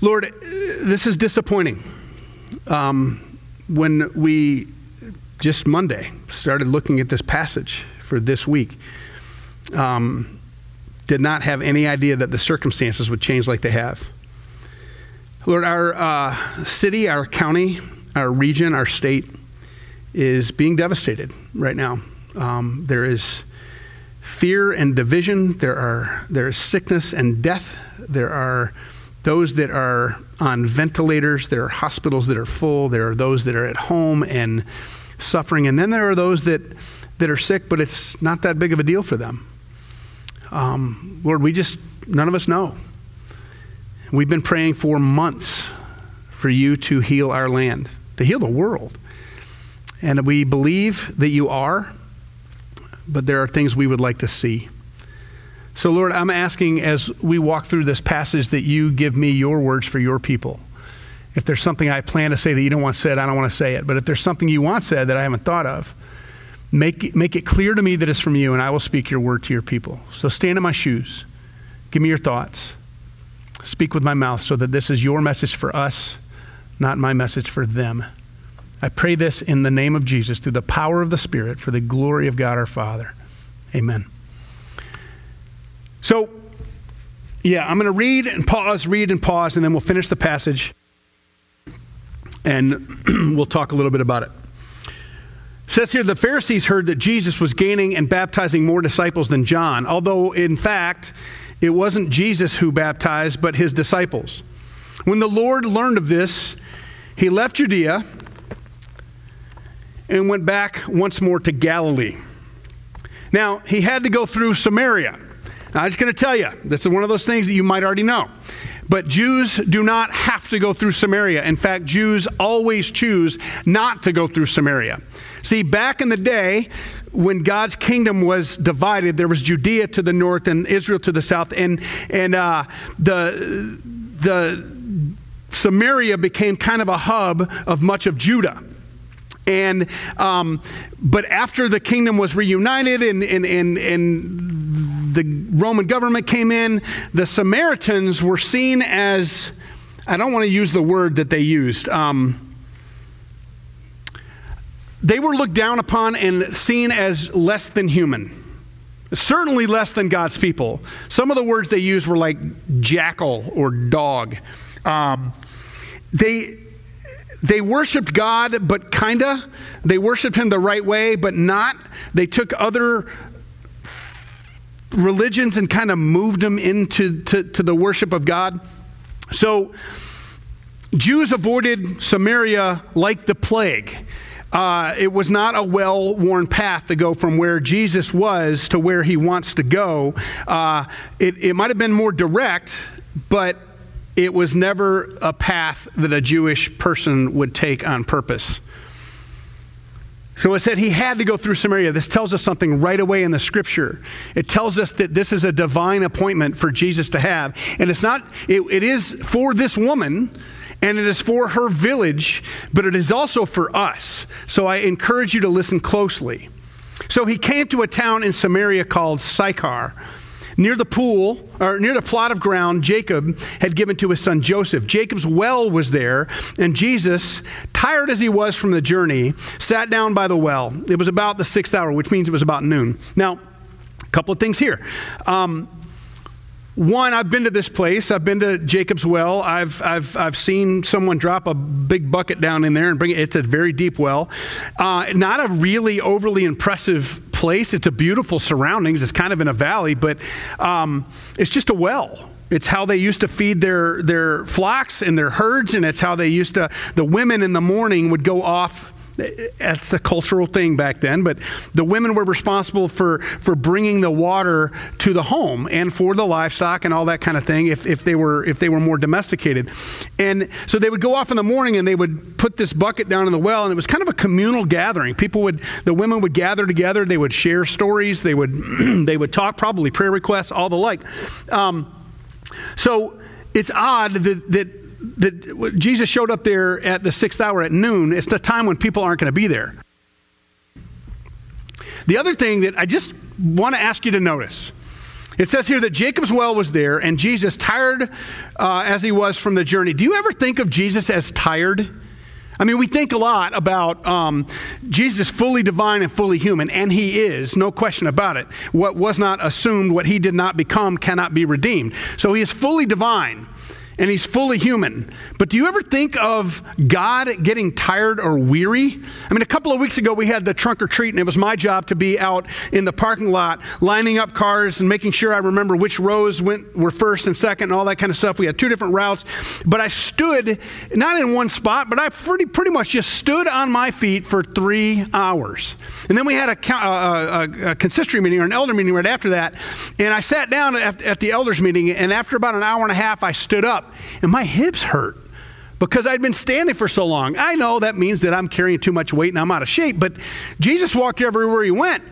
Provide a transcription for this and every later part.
Lord, this is disappointing. Um, when we just Monday started looking at this passage for this week, um, did not have any idea that the circumstances would change like they have. Lord, our uh, city, our county, our region, our state is being devastated right now. Um, there is fear and division. There are there is sickness and death. There are those that are on ventilators. There are hospitals that are full. There are those that are at home and suffering, and then there are those that that are sick, but it's not that big of a deal for them. Um, Lord, we just none of us know. We've been praying for months for you to heal our land, to heal the world. And we believe that you are, but there are things we would like to see. So, Lord, I'm asking as we walk through this passage that you give me your words for your people. If there's something I plan to say that you don't want said, I don't want to say it. But if there's something you want said that I haven't thought of, make make it clear to me that it's from you, and I will speak your word to your people. So stand in my shoes. Give me your thoughts. Speak with my mouth so that this is your message for us, not my message for them. I pray this in the name of Jesus through the power of the Spirit for the glory of God our Father. Amen. So, yeah, I'm going to read and pause, read and pause, and then we'll finish the passage and we'll talk a little bit about it. it. Says here the Pharisees heard that Jesus was gaining and baptizing more disciples than John, although in fact it wasn't Jesus who baptized, but his disciples. When the Lord learned of this, he left Judea and went back once more to Galilee. Now, he had to go through Samaria. Now, I'm just going to tell you, this is one of those things that you might already know. But Jews do not have to go through Samaria. In fact, Jews always choose not to go through Samaria. See, back in the day, when God's kingdom was divided, there was Judea to the north and Israel to the south, and and uh, the the Samaria became kind of a hub of much of Judah. And um, but after the kingdom was reunited and and and, and the Roman government came in, the Samaritans were seen as I don't want to use the word that they used. Um, they were looked down upon and seen as less than human. Certainly less than God's people. Some of the words they used were like jackal or dog. Um, they they worshiped God, but kinda. They worshiped Him the right way, but not. They took other religions and kind of moved them into to, to the worship of God. So Jews avoided Samaria like the plague. Uh, it was not a well worn path to go from where Jesus was to where he wants to go. Uh, it, it might have been more direct, but it was never a path that a Jewish person would take on purpose. So it said he had to go through Samaria. This tells us something right away in the scripture. It tells us that this is a divine appointment for Jesus to have. And it's not, it, it is for this woman and it is for her village, but it is also for us. So I encourage you to listen closely. So he came to a town in Samaria called Sychar Near the pool, or near the plot of ground Jacob had given to his son Joseph. Jacob's well was there, and Jesus, tired as he was from the journey, sat down by the well. It was about the sixth hour, which means it was about noon. Now, a couple of things here. Um, one, I've been to this place. I've been to Jacob's Well. I've, I've, I've seen someone drop a big bucket down in there and bring it. It's a very deep well. Uh, not a really overly impressive place. It's a beautiful surroundings. It's kind of in a valley, but um, it's just a well. It's how they used to feed their, their flocks and their herds, and it's how they used to, the women in the morning would go off that's a cultural thing back then, but the women were responsible for, for bringing the water to the home and for the livestock and all that kind of thing if, if, they were, if they were more domesticated. And so they would go off in the morning and they would put this bucket down in the well, and it was kind of a communal gathering. People would, the women would gather together, they would share stories, they would, they would talk, probably prayer requests, all the like. Um, so it's odd that, that that Jesus showed up there at the sixth hour at noon. It's the time when people aren't going to be there. The other thing that I just want to ask you to notice It says here that Jacob's well was there, and Jesus, tired uh, as he was from the journey. Do you ever think of Jesus as tired? I mean, we think a lot about um, Jesus fully divine and fully human, and he is, no question about it. What was not assumed, what he did not become, cannot be redeemed. So he is fully divine and he's fully human. But do you ever think of God getting tired or weary? I mean, a couple of weeks ago we had the trunk or treat, and it was my job to be out in the parking lot lining up cars and making sure I remember which rows went were first and second and all that kind of stuff. We had two different routes, but I stood not in one spot, but I pretty pretty much just stood on my feet for three hours. And then we had a, a, a, a consistory meeting or an elder meeting right after that, and I sat down at, at the elders meeting, and after about an hour and a half, I stood up and my hips hurt because I'd been standing for so long. I know that means that I'm carrying too much weight and I'm out of shape, but Jesus walked everywhere he went.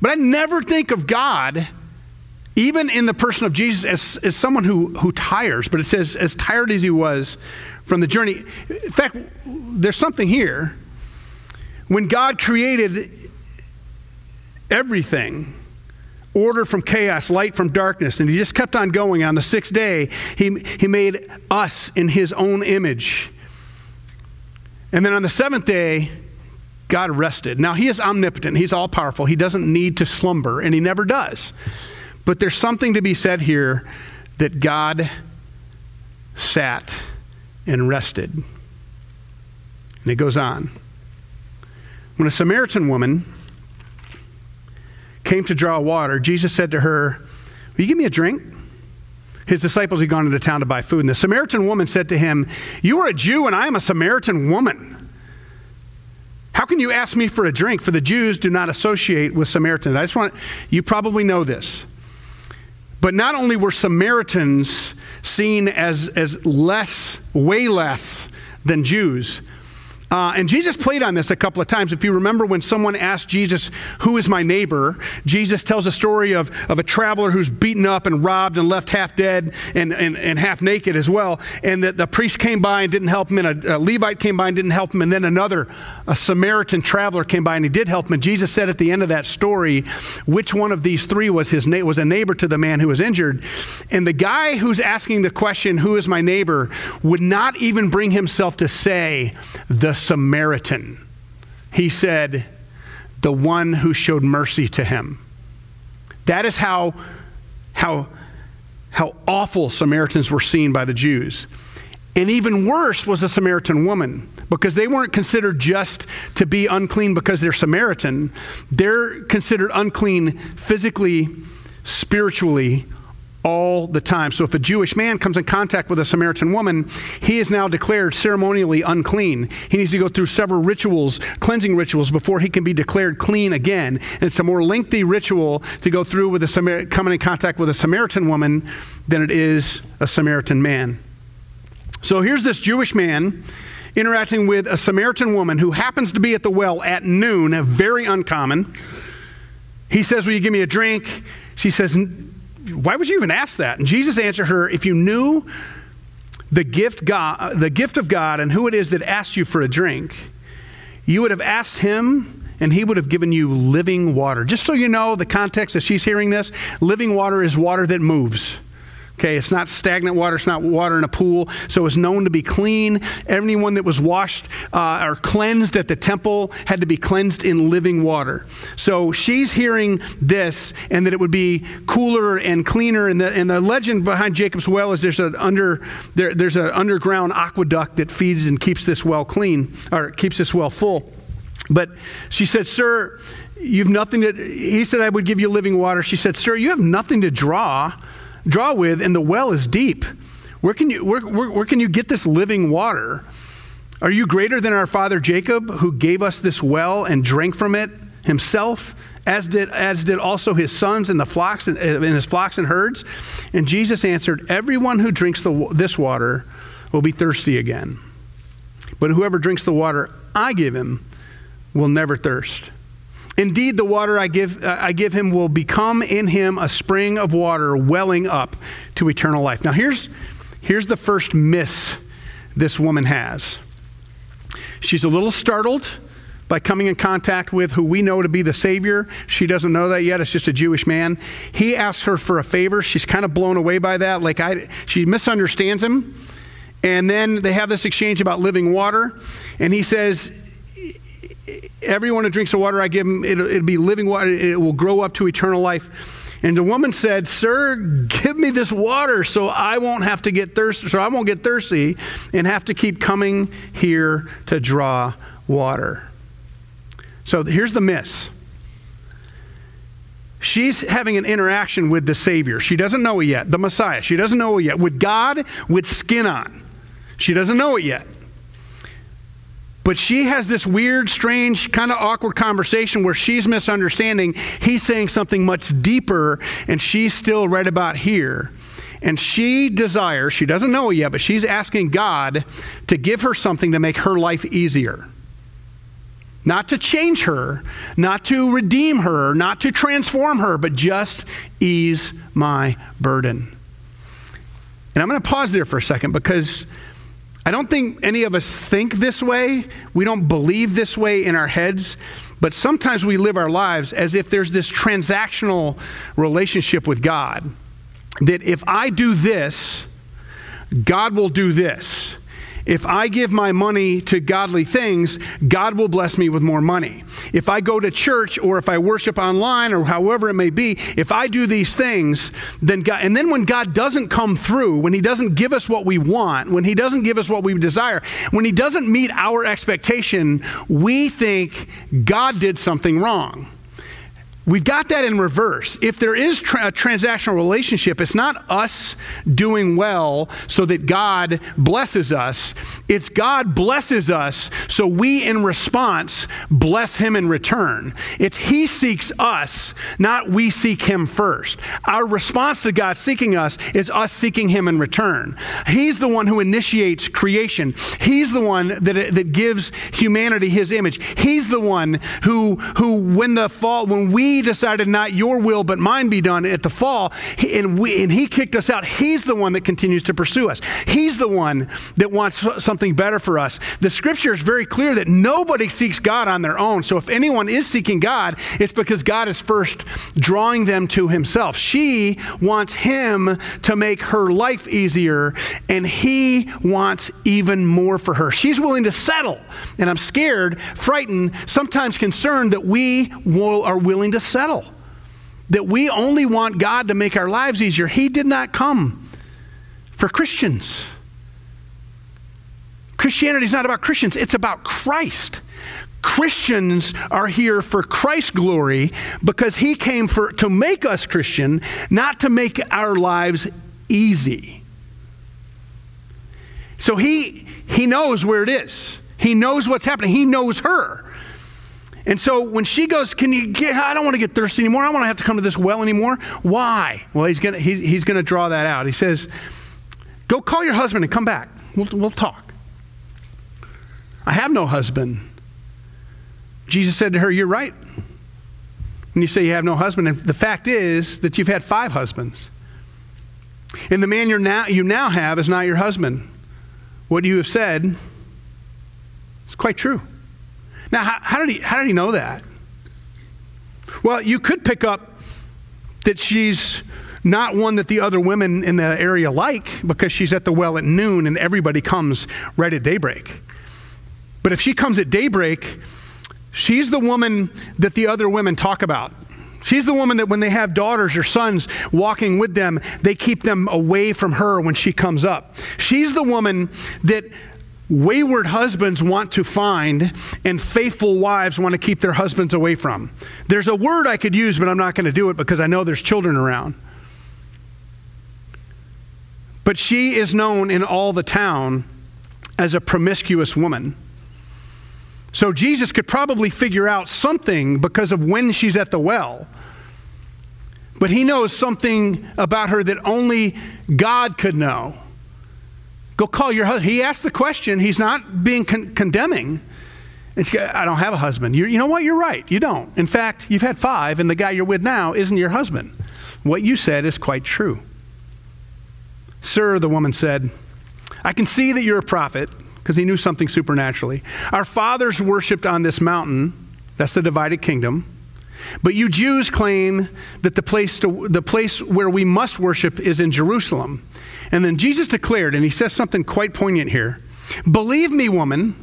But I never think of God, even in the person of Jesus, as, as someone who, who tires, but it says, as tired as he was from the journey. In fact, there's something here. When God created everything, order from chaos, light from darkness. And he just kept on going. On the sixth day, he, he made us in his own image. And then on the seventh day, God rested. Now, he is omnipotent, he's all powerful. He doesn't need to slumber, and he never does. But there's something to be said here that God sat and rested. And it goes on. When a Samaritan woman came to draw water, Jesus said to her, Will you give me a drink? His disciples had gone into town to buy food, and the Samaritan woman said to him, You are a Jew, and I am a Samaritan woman. How can you ask me for a drink? For the Jews do not associate with Samaritans. I just want, you probably know this. But not only were Samaritans seen as, as less, way less than Jews, uh, and Jesus played on this a couple of times. If you remember when someone asked Jesus, Who is my neighbor? Jesus tells a story of, of a traveler who's beaten up and robbed and left half dead and, and, and half naked as well. And that the priest came by and didn't help him, and a, a Levite came by and didn't help him, and then another, a Samaritan traveler came by and he did help him. And Jesus said at the end of that story, which one of these three was, his na- was a neighbor to the man who was injured. And the guy who's asking the question, Who is my neighbor? would not even bring himself to say, The Samaritan. He said, the one who showed mercy to him. That is how, how, how awful Samaritans were seen by the Jews. And even worse was the Samaritan woman because they weren't considered just to be unclean because they're Samaritan. They're considered unclean physically, spiritually, all the time. So if a Jewish man comes in contact with a Samaritan woman, he is now declared ceremonially unclean. He needs to go through several rituals, cleansing rituals, before he can be declared clean again. And it's a more lengthy ritual to go through with a Samar- coming in contact with a Samaritan woman than it is a Samaritan man. So here's this Jewish man interacting with a Samaritan woman who happens to be at the well at noon, very uncommon. He says, Will you give me a drink? She says, why would you even ask that? And Jesus answered her, if you knew the gift, God, the gift of God and who it is that asked you for a drink, you would have asked him and he would have given you living water. Just so you know the context as she's hearing this, living water is water that moves. Okay, it's not stagnant water, it's not water in a pool, so it's known to be clean. Anyone that was washed uh, or cleansed at the temple had to be cleansed in living water. So she's hearing this and that it would be cooler and cleaner. And the, and the legend behind Jacob's well is there's an under there, there's an underground aqueduct that feeds and keeps this well clean or keeps this well full. But she said, Sir, you've nothing to, he said, I would give you living water. She said, Sir, you have nothing to draw draw with, and the well is deep. Where can you, where, where, where can you get this living water? Are you greater than our father Jacob, who gave us this well and drank from it himself, as did, as did also his sons and the flocks and, and his flocks and herds? And Jesus answered, Everyone who drinks the, this water will be thirsty again. But whoever drinks the water I give him will never thirst. Indeed, the water I give, uh, I give him will become in him a spring of water welling up to eternal life. Now, here's, here's the first miss this woman has. She's a little startled by coming in contact with who we know to be the Savior. She doesn't know that yet. It's just a Jewish man. He asks her for a favor. She's kind of blown away by that. Like I, she misunderstands him. And then they have this exchange about living water. And he says, Everyone who drinks the water I give him, it'll, it'll be living water. It will grow up to eternal life. And the woman said, Sir, give me this water so I won't have to get thirsty, so I won't get thirsty and have to keep coming here to draw water. So here's the miss. She's having an interaction with the Savior. She doesn't know it yet, the Messiah. She doesn't know it yet. With God, with skin on. She doesn't know it yet. But she has this weird, strange, kind of awkward conversation where she's misunderstanding. He's saying something much deeper, and she's still right about here. And she desires, she doesn't know it yet, but she's asking God to give her something to make her life easier. Not to change her, not to redeem her, not to transform her, but just ease my burden. And I'm going to pause there for a second because I don't think any of us think this way. We don't believe this way in our heads. But sometimes we live our lives as if there's this transactional relationship with God. That if I do this, God will do this. If I give my money to godly things, God will bless me with more money. If I go to church or if I worship online or however it may be, if I do these things, then God, and then when God doesn't come through, when He doesn't give us what we want, when He doesn't give us what we desire, when He doesn't meet our expectation, we think God did something wrong. We've got that in reverse. If there is tra- a transactional relationship, it's not us doing well so that God blesses us. It's God blesses us so we, in response, bless Him in return. It's He seeks us, not we seek Him first. Our response to God seeking us is us seeking Him in return. He's the one who initiates creation, He's the one that, that gives humanity His image. He's the one who, who when the fall, when we he decided not your will but mine be done at the fall, and, we, and he kicked us out, he's the one that continues to pursue us. He's the one that wants something better for us. The scripture is very clear that nobody seeks God on their own. So if anyone is seeking God, it's because God is first drawing them to himself. She wants him to make her life easier, and he wants even more for her. She's willing to settle. And I'm scared, frightened, sometimes concerned that we will, are willing to settle. That we only want God to make our lives easier. He did not come for Christians. Christianity is not about Christians, it's about Christ. Christians are here for Christ's glory because he came for, to make us Christian, not to make our lives easy. So he, he knows where it is. He knows what's happening. He knows her. And so when she goes, Can you get, I don't want to get thirsty anymore. I don't want to have to come to this well anymore. Why? Well, he's going to, he's, going to draw that out. He says, Go call your husband and come back. We'll, we'll talk. I have no husband. Jesus said to her, You're right. When you say you have no husband, and the fact is that you've had five husbands. And the man you're now, you now have is not your husband. What you have said is quite true. Now, how, how, did he, how did he know that? Well, you could pick up that she's not one that the other women in the area like because she's at the well at noon and everybody comes right at daybreak. But if she comes at daybreak, she's the woman that the other women talk about. She's the woman that when they have daughters or sons walking with them, they keep them away from her when she comes up. She's the woman that wayward husbands want to find and faithful wives want to keep their husbands away from. There's a word I could use, but I'm not going to do it because I know there's children around. But she is known in all the town as a promiscuous woman. So Jesus could probably figure out something because of when she's at the well. But he knows something about her that only God could know. Go call your husband. He asked the question. He's not being con- condemning. It's, I don't have a husband. You're, you know what? You're right. You don't. In fact, you've had five, and the guy you're with now isn't your husband. What you said is quite true. Sir, the woman said, I can see that you're a prophet because he knew something supernaturally. Our fathers worshiped on this mountain, that's the divided kingdom. But you Jews claim that the place, to, the place where we must worship is in Jerusalem. And then Jesus declared, and he says something quite poignant here Believe me, woman,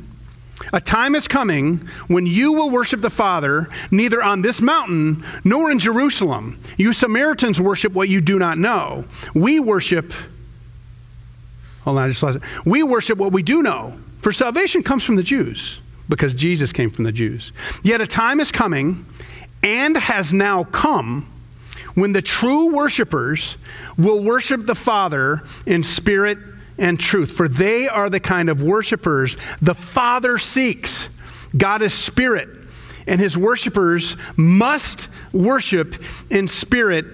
a time is coming when you will worship the Father neither on this mountain nor in Jerusalem. You Samaritans worship what you do not know. We worship, hold on, I just lost it. We worship what we do know, for salvation comes from the Jews because Jesus came from the Jews. Yet a time is coming and has now come when the true worshipers will worship the Father in spirit and truth, for they are the kind of worshipers the Father seeks. God is spirit, and his worshipers must worship in spirit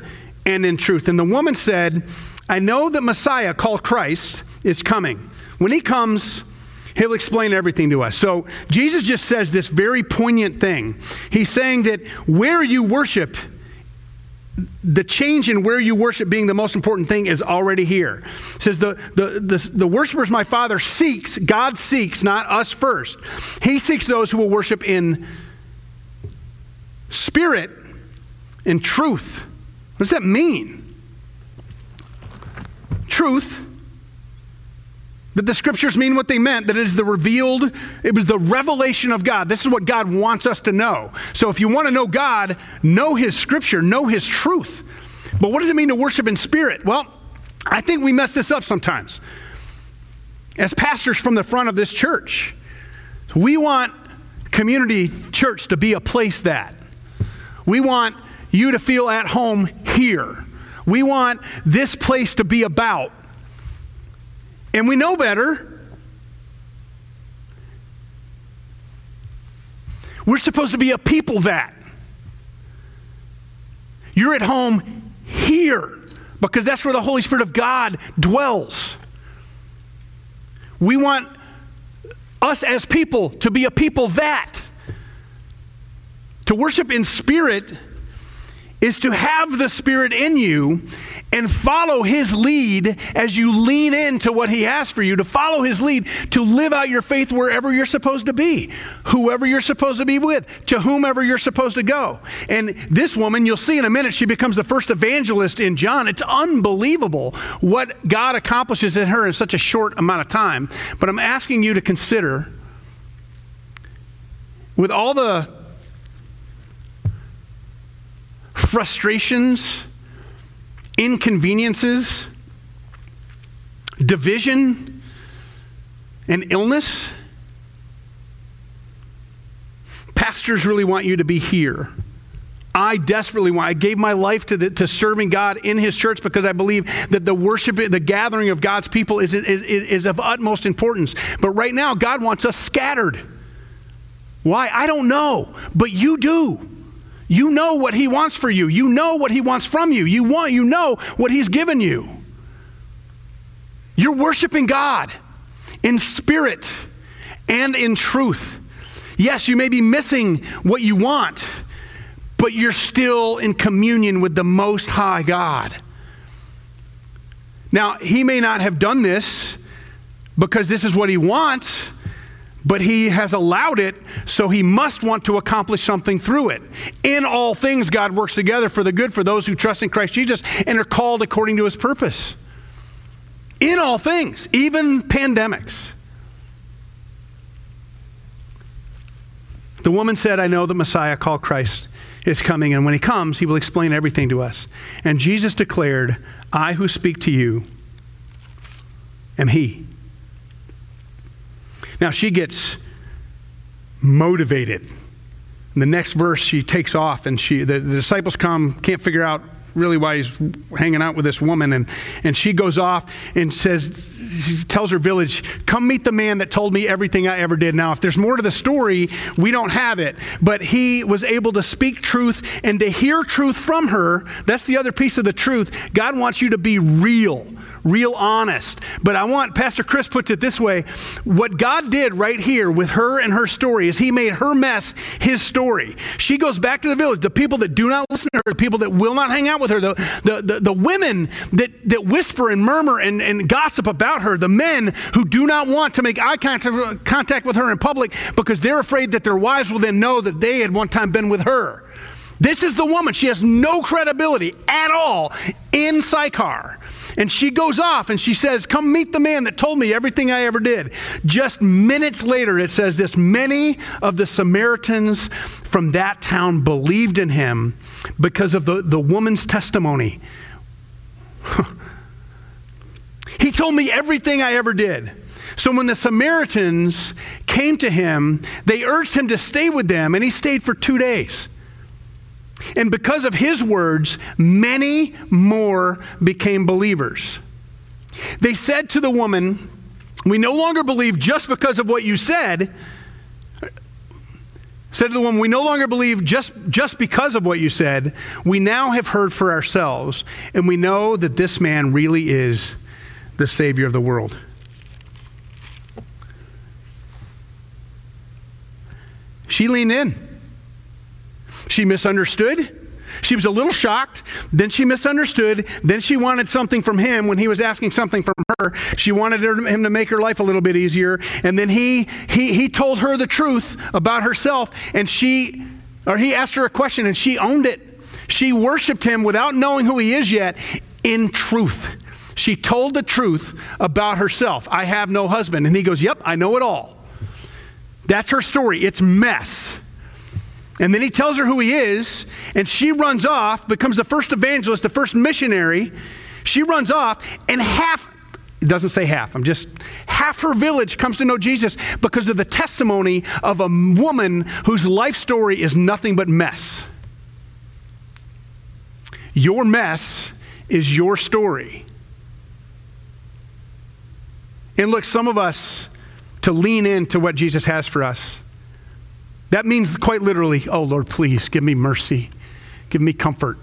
and in truth. And the woman said, I know that Messiah, called Christ, is coming. When he comes, He'll explain everything to us. So Jesus just says this very poignant thing. He's saying that where you worship, the change in where you worship being the most important thing is already here. It says the, the, the, the worshipers my Father seeks, God seeks, not us first. He seeks those who will worship in spirit and truth. What does that mean? Truth that the scriptures mean what they meant, that it is the revealed, it was the revelation of God. This is what God wants us to know. So if you want to know God, know His scripture, know His truth. But what does it mean to worship in spirit? Well, I think we mess this up sometimes. As pastors from the front of this church, we want community church to be a place that. We want you to feel at home here. We want this place to be about and we know better. We're supposed to be a people that. You're at home here because that's where the Holy Spirit of God dwells. We want us as people to be a people that. To worship in spirit is to have the Spirit in you and follow His lead as you lean into what He has for you, to follow His lead, to live out your faith wherever you're supposed to be, whoever you're supposed to be with, to whomever you're supposed to go. And this woman, you'll see in a minute, she becomes the first evangelist in John. It's unbelievable what God accomplishes in her in such a short amount of time. But I'm asking you to consider, with all the frustrations, inconveniences, division, and illness. Pastors really want you to be here. I desperately want. I gave my life to, the, to serving God in His church because I believe that the worship, the gathering of God's people is, is, is of utmost importance. But right now, God wants us scattered. Why? I don't know, but you do. You know what he wants for you. You know what he wants from you. You want you know what he's given you. You're worshiping God in spirit and in truth. Yes, you may be missing what you want, but you're still in communion with the most high God. Now, he may not have done this because this is what he wants, but he has allowed it, so he must want to accomplish something through it. In all things, God works together for the good for those who trust in Christ Jesus and are called according to his purpose. In all things, even pandemics. The woman said, I know the Messiah called Christ is coming, and when he comes, he will explain everything to us. And Jesus declared, I who speak to you am he. Now she gets motivated. In the next verse, she takes off, and she the, the disciples come, can't figure out really why he's hanging out with this woman. And, and she goes off and says, she tells her village, Come meet the man that told me everything I ever did. Now, if there's more to the story, we don't have it. But he was able to speak truth and to hear truth from her. That's the other piece of the truth. God wants you to be real real honest. But I want, Pastor Chris puts it this way what God did right here with her and her story is he made her mess his story. She goes back to the village. The people that do not listen to her, the people that will not hang out with her, the, the, the, the women that, that whisper and murmur and, and gossip about her, the men who do not want to make eye contact, contact with her in public because they're afraid that their wives will then know that they had one time been with her. This is the woman. She has no credibility at all in Sychar. And she goes off and she says, Come meet the man that told me everything I ever did. Just minutes later, it says this many of the Samaritans from that town believed in him because of the, the woman's testimony. he told me everything I ever did. So when the Samaritans came to him, they urged him to stay with them, and he stayed for two days. And because of his words, many more became believers. They said to the woman, We no longer believe just because of what you said. Said to the woman, We no longer believe just, just because of what you said. We now have heard for ourselves, and we know that this man really is the Savior of the world. She leaned in. She misunderstood. She was a little shocked. Then she misunderstood. Then she wanted something from him when he was asking something from her. She wanted him to make her life a little bit easier. And then he, he, he told her the truth about herself. And she, or he asked her a question and she owned it. She worshiped him without knowing who he is yet in truth. She told the truth about herself. I have no husband. And he goes, Yep, I know it all. That's her story. It's mess. And then he tells her who he is, and she runs off, becomes the first evangelist, the first missionary. She runs off, and half, it doesn't say half, I'm just, half her village comes to know Jesus because of the testimony of a woman whose life story is nothing but mess. Your mess is your story. And look, some of us, to lean into what Jesus has for us, that means quite literally, oh Lord, please give me mercy, give me comfort.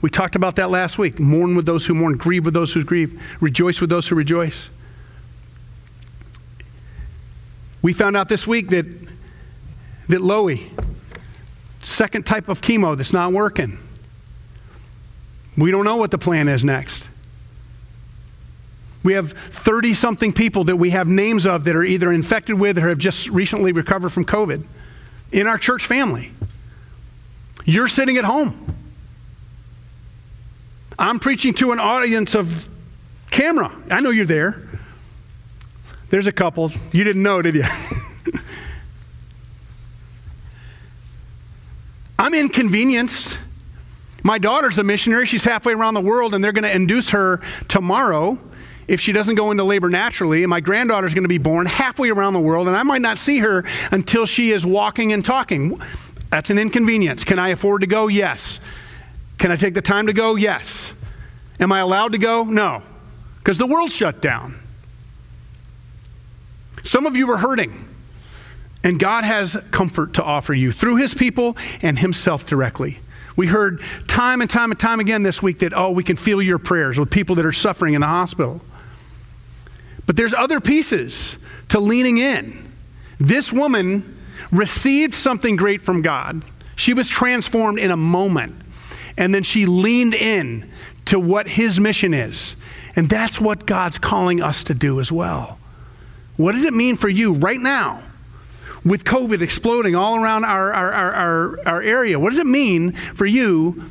We talked about that last week. Mourn with those who mourn, grieve with those who grieve, rejoice with those who rejoice. We found out this week that that Loey, second type of chemo that's not working. We don't know what the plan is next. We have 30 something people that we have names of that are either infected with or have just recently recovered from COVID in our church family. You're sitting at home. I'm preaching to an audience of camera. I know you're there. There's a couple. You didn't know, did you? I'm inconvenienced. My daughter's a missionary. She's halfway around the world, and they're going to induce her tomorrow if she doesn't go into labor naturally, and my granddaughter's going to be born halfway around the world, and I might not see her until she is walking and talking. That's an inconvenience. Can I afford to go? Yes. Can I take the time to go? Yes. Am I allowed to go? No, because the world's shut down. Some of you are hurting, and God has comfort to offer you through His people and Himself directly. We heard time and time and time again this week that, oh, we can feel your prayers with people that are suffering in the hospital. But there's other pieces to leaning in. This woman received something great from God. She was transformed in a moment. And then she leaned in to what his mission is. And that's what God's calling us to do as well. What does it mean for you right now with COVID exploding all around our, our, our, our, area? What does it mean for you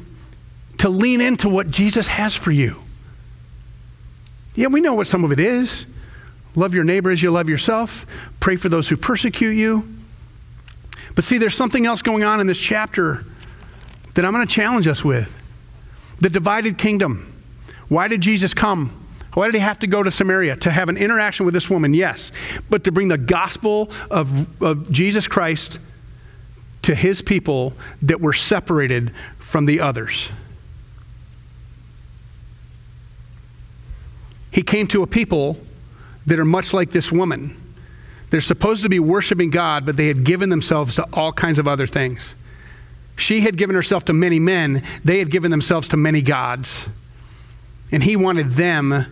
to lean into what Jesus has for you? Yeah, we know what some of it is. Love your neighbor as you love yourself. Pray for those who persecute you. But see, there's something else going on in this chapter that I'm going to challenge us with the divided kingdom. Why did Jesus come? Why did he have to go to Samaria? To have an interaction with this woman, yes, but to bring the gospel of, of Jesus Christ to his people that were separated from the others. He came to a people that are much like this woman. They're supposed to be worshiping God, but they had given themselves to all kinds of other things. She had given herself to many men, they had given themselves to many gods. And he wanted them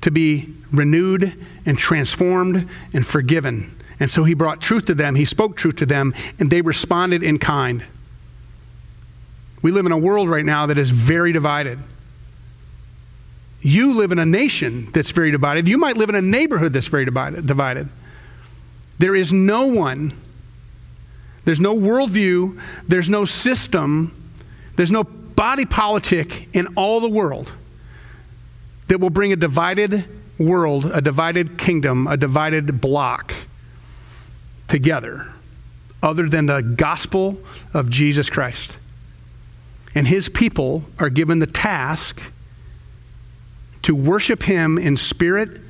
to be renewed and transformed and forgiven. And so he brought truth to them, he spoke truth to them, and they responded in kind. We live in a world right now that is very divided. You live in a nation that's very divided. You might live in a neighborhood that's very divided. There is no one, there's no worldview, there's no system, there's no body politic in all the world that will bring a divided world, a divided kingdom, a divided block together other than the gospel of Jesus Christ. And his people are given the task to worship him in spirit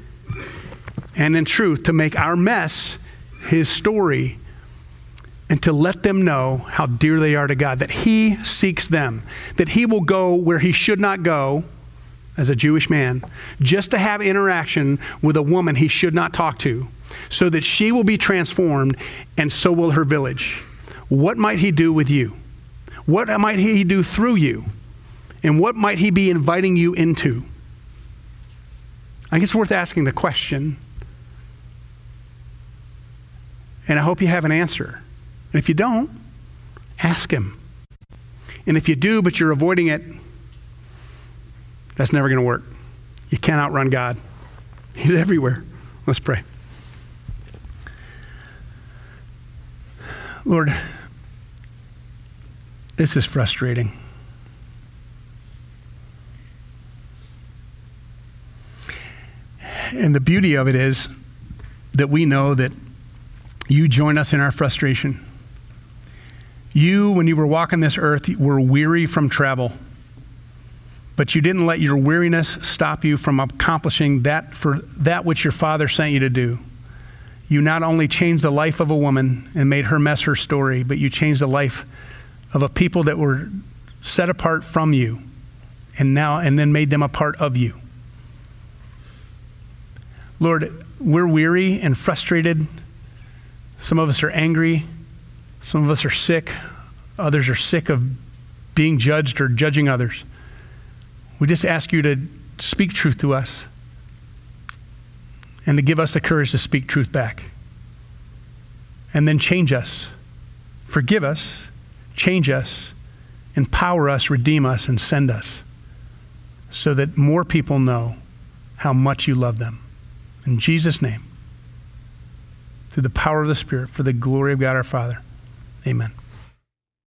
and in truth, to make our mess his story, and to let them know how dear they are to God, that he seeks them, that he will go where he should not go as a Jewish man, just to have interaction with a woman he should not talk to, so that she will be transformed, and so will her village. What might he do with you? What might he do through you? And what might he be inviting you into? I think it's worth asking the question. And I hope you have an answer. And if you don't, ask him. And if you do, but you're avoiding it, that's never going to work. You can't outrun God, He's everywhere. Let's pray. Lord, this is frustrating. And the beauty of it is that we know that you join us in our frustration. You, when you were walking this earth, were weary from travel, but you didn't let your weariness stop you from accomplishing that for that which your Father sent you to do. You not only changed the life of a woman and made her mess her story, but you changed the life of a people that were set apart from you and now and then made them a part of you. Lord, we're weary and frustrated. Some of us are angry. Some of us are sick. Others are sick of being judged or judging others. We just ask you to speak truth to us and to give us the courage to speak truth back. And then change us, forgive us, change us, empower us, redeem us, and send us so that more people know how much you love them. In Jesus' name, through the power of the Spirit, for the glory of God our Father. Amen.